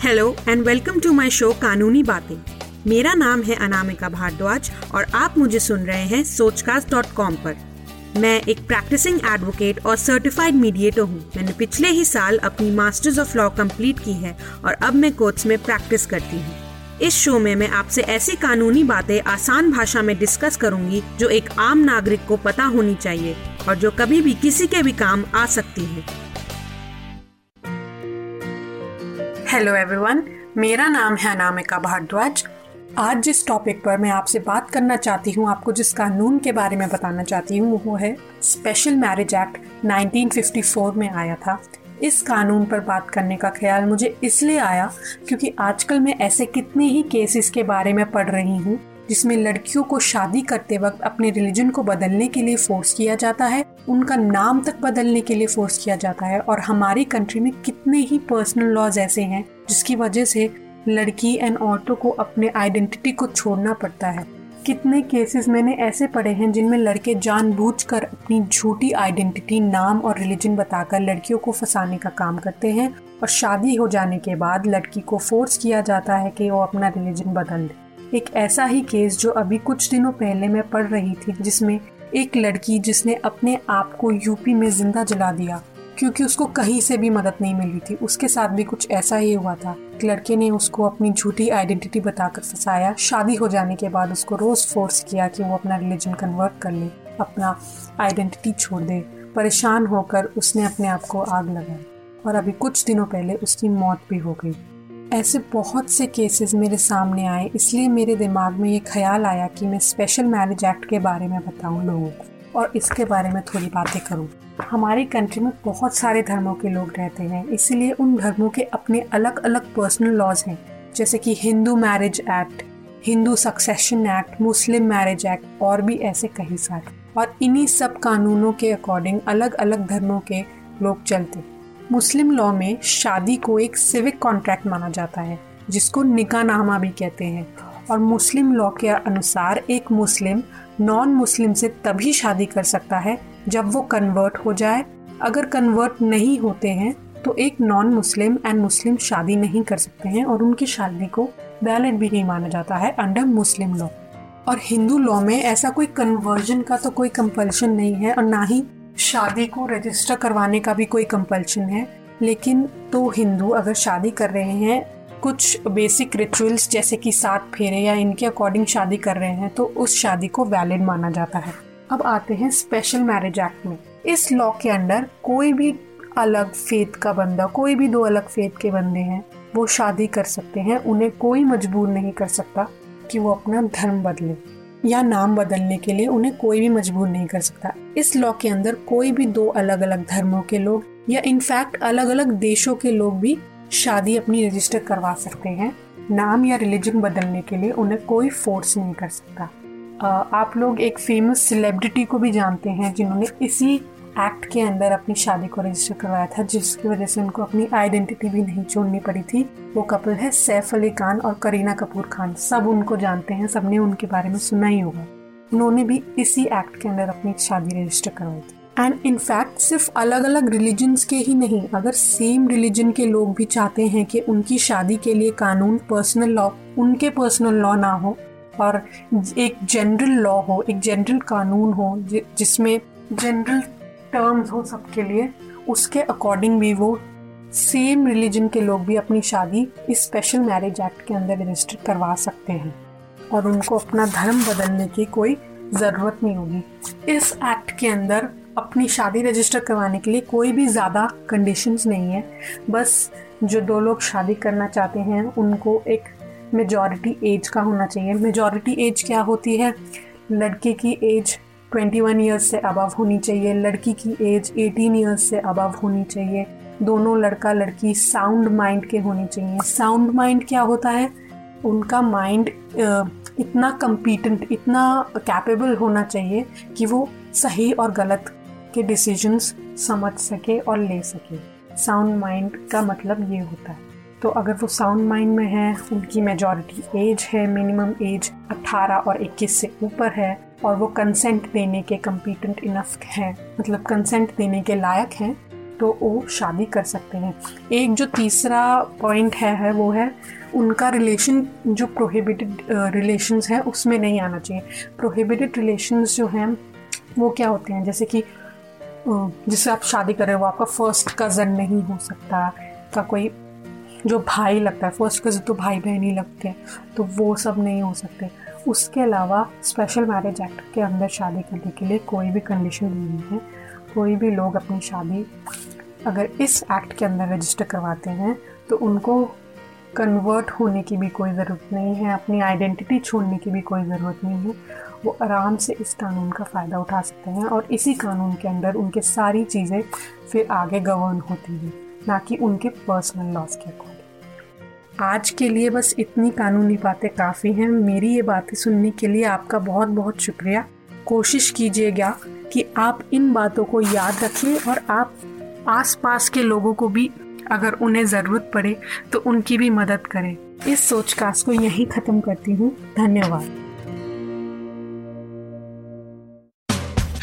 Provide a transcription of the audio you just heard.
Hello and welcome to my show कानूनी बातें मेरा नाम है अनामिका भारद्वाज और आप मुझे सुन रहे हैं सोचकास्ट डॉट कॉम पर। मैं एक प्रैक्टिसिंग एडवोकेट और सर्टिफाइड मीडिएटर हूँ। मैंने पिछले ही साल अपनी मास्टर्स ऑफ़ लॉ कंप्लीट की है और अब मैं कोर्ट्स में प्रैक्टिस करती हूँ। इस शो में मैं आपसे ऐसी कानूनी बातें आसान भाषा में डिस्कस करूँगी जो एक आम नागरिक को पता होनी चाहिए और जो कभी भी किसी के भी काम आ सकती है। हेलो एवरीवन मेरा नाम है अनामिका भारद्वाज। आज जिस टॉपिक पर मैं आपसे बात करना चाहती हूँ, आपको जिस कानून के बारे में बताना चाहती हूँ, वो है स्पेशल मैरिज एक्ट 1954 में आया था। इस कानून पर बात करने का ख्याल मुझे इसलिए आया क्योंकि आजकल मैं ऐसे कितने ही केसेस के बारे में पढ़ रही हूँ। जिसमें लड़कियों को शादी करते वक्त अपने रिलीजन को बदलने के लिए फोर्स किया जाता है, उनका नाम तक बदलने के लिए फोर्स किया जाता है और हमारी कंट्री में कितने ही पर्सनल लॉज ऐसे हैं जिसकी वजह से लड़की एंड औरतों को अपने आइडेंटिटी को छोड़ना पड़ता है। कितने केसेस मैंने ऐसे पढ़े हैं जिनमें लड़के जानबूझकर अपनी झूठी आइडेंटिटी नाम और रिलीजन बताकर लड़कियों को फंसाने का काम करते हैं और शादी हो जाने के बाद लड़की को फोर्स किया जाता है कि वो अपना रिलीजन बदल दे। एक ऐसा ही केस जो अभी कुछ दिनों पहले मैं पढ़ रही थी, जिसमें एक लड़की जिसने अपने आप को यूपी में ज़िंदा जला दिया, क्योंकि उसको कहीं से भी मदद नहीं मिली थी। उसके साथ भी कुछ ऐसा ही हुआ था। एक लड़के ने उसको अपनी झूठी आइडेंटिटी बताकर फंसाया। शादी हो जाने के बाद उसको रोज फोर्स किया कि वो अपना रिलीजन कन्वर्ट कर ले, अपना आइडेंटिटी छोड़ दे। परेशान होकर उसने अपने आप को आग लगाई और अभी कुछ दिनों पहले उसकी मौत भी हो गई। ऐसे बहुत से केसेस मेरे सामने आए, इसलिए मेरे दिमाग में ये ख्याल आया कि मैं स्पेशल मैरिज एक्ट के बारे में बताऊँ लोगों को और इसके बारे में थोड़ी बातें करूँ। हमारी कंट्री में बहुत सारे धर्मों के लोग रहते हैं, इसीलिए उन धर्मों के अपने अलग अलग पर्सनल लॉज हैं, जैसे कि Hindu marriage act Hindu succession act Muslim marriage act और भी ऐसे कई सारे। और इन्हीं सब कानूनों के अकॉर्डिंग अलग अलग धर्मों के लोग चलते। मुस्लिम लॉ में शादी को एक सिविक कॉन्ट्रैक्ट माना जाता है, जिसको निका नामा भी कहते हैं। और मुस्लिम लॉ के अनुसार एक मुस्लिम नॉन मुस्लिम से तभी शादी कर सकता है, जब वो कन्वर्ट हो जाए। अगर कन्वर्ट नहीं होते हैं तो एक नॉन मुस्लिम एंड मुस्लिम शादी नहीं कर सकते हैं और उनकी शादी को वैलिड भी नहीं माना जाता है अंडर मुस्लिम लॉ। और हिंदू लॉ में ऐसा कोई कन्वर्जन का तो कोई कंपल्शन नहीं है और ना ही शादी को रजिस्टर करवाने का भी कोई कंपल्शन है, लेकिन तो हिंदू अगर शादी कर रहे हैं, कुछ बेसिक रिचुअल्स जैसे कि सात फेरे या इनके अकॉर्डिंग शादी कर रहे हैं तो उस शादी को वैलिड माना जाता है। अब आते हैं स्पेशल मैरिज एक्ट में। इस लॉ के अंडर कोई भी अलग फेथ का बंदा, कोई भी दो अलग फेथ के बंदे हैं, वो शादी कर सकते हैं, उन्हें कोई मजबूर नहीं कर सकता कि वो अपना धर्म बदले। या नाम बदलने के लिए उन्हें कोई भी मजबूर नहीं कर सकता। इस लॉ के अंदर कोई भी दो अलग अलग धर्मों के लोग या इनफैक्ट अलग अलग देशों के लोग भी शादी अपनी रजिस्टर करवा सकते हैं। नाम या रिलीजन बदलने के लिए उन्हें कोई फोर्स नहीं कर सकता। आप लोग एक फ़ेमस सेलिब्रिटी को भी जानते हैं जिन्होंने इसी एक्ट के अंदर अपनी शादी को रजिस्टर करवाया था, जिसकी वजह से उनको अपनी आइडेंटिटी भी नहीं छोड़नी पड़ी थी। वो कपल है सैफ अली खान और करीना कपूर खान। सब उनको जानते हैं, सबने उनके बारे में सुना ही होगा। उन्होंने भी इसी एक्ट के अंदर अपनी शादी रजिस्टर करवाई थी। एंड इनफैक्ट सिर्फ़ अलग अलग रिलीजन्स के ही नहीं, अगर सेम रिलीजन के लोग भी चाहते हैं कि उनकी शादी के लिए कानून पर्सनल लॉ उनके पर्सनल लॉ ना हो, और एक जनरल लॉ हो, एक जनरल कानून हो जिसमें जनरल टर्म्स हो सबके लिए, उसके अकॉर्डिंग भी वो सेम रिलीजन के लोग भी अपनी शादी इस स्पेशल मैरिज एक्ट के अंदर रजिस्टर करवा सकते हैं। और उनको अपना धर्म बदलने की कोई ज़रूरत नहीं होगी। इस एक्ट के अंदर अपनी शादी रजिस्टर करवाने के लिए कोई भी ज़्यादा कंडीशंस नहीं है। बस जो दो लोग शादी करना चाहते हैं, उनको एक मेजॉरिटी एज का होना चाहिए। मेजॉरिटी एज क्या होती है? लड़के की एज 21 ईयर्स से अबव होनी चाहिए। लड़की की एज 18 ईयर्स से अबव होनी चाहिए। दोनों लड़का लड़की साउंड माइंड के होने चाहिए। साउंड माइंड क्या होता है? उनका माइंड इतना कम्पीटेंट इतना कैपेबल होना चाहिए कि वो सही और गलत के डिसीजंस समझ सके और ले सके। साउंड माइंड का मतलब ये होता है। तो अगर वो साउंड माइंड में है उनकी मेजॉरिटी एज है मिनिमम एज 18 और 21 से ऊपर है और वो कंसेंट देने के कम्पिटेंट इनफ हैं मतलब कंसेंट देने के लायक हैं तो वो शादी कर सकते हैं। एक जो तीसरा पॉइंट है, है वो है उनका रिलेशन जो प्रोहिबिटेड रिलेशंस हैं उसमें नहीं आना चाहिए। प्रोहिबिटेड रिलेशंस जो हैं वो क्या होते हैं? जैसे कि जिससे आप शादी कर रहे हो आपका फ़र्स्ट कज़न नहीं हो सकता का कोई जो भाई लगता है फ़र्स्ट कज़न तो भाई बहन ही लगते हैं तो वो सब नहीं हो सकते। उसके अलावा स्पेशल मैरिज एक्ट के अंदर शादी करने के लिए कोई भी कंडीशन नहीं है। कोई भी लोग अपनी शादी अगर इस एक्ट के अंदर रजिस्टर करवाते हैं तो उनको कन्वर्ट होने की भी कोई ज़रूरत नहीं है, अपनी आइडेंटिटी छोड़ने की भी कोई ज़रूरत नहीं है। वो आराम से इस कानून का फ़ायदा उठा सकते हैं और इसी कानून के अंदर उनके सारी चीज़ें फिर आगे गवर्न होती हैं, ना कि उनके पर्सनल लॉस के अकॉर्डिंग। आज के लिए बस इतनी कानूनी बातें काफ़ी हैं। मेरी ये बातें सुनने के लिए आपका बहुत बहुत शुक्रिया। कोशिश कीजिएगा कि आप इन बातों को याद रखिए और आप आसपास के लोगों को भी अगर उन्हें ज़रूरत पड़े तो उनकी भी मदद करें। इस सोचकास्ट को यहीं ख़त्म करती हूँ। धन्यवाद।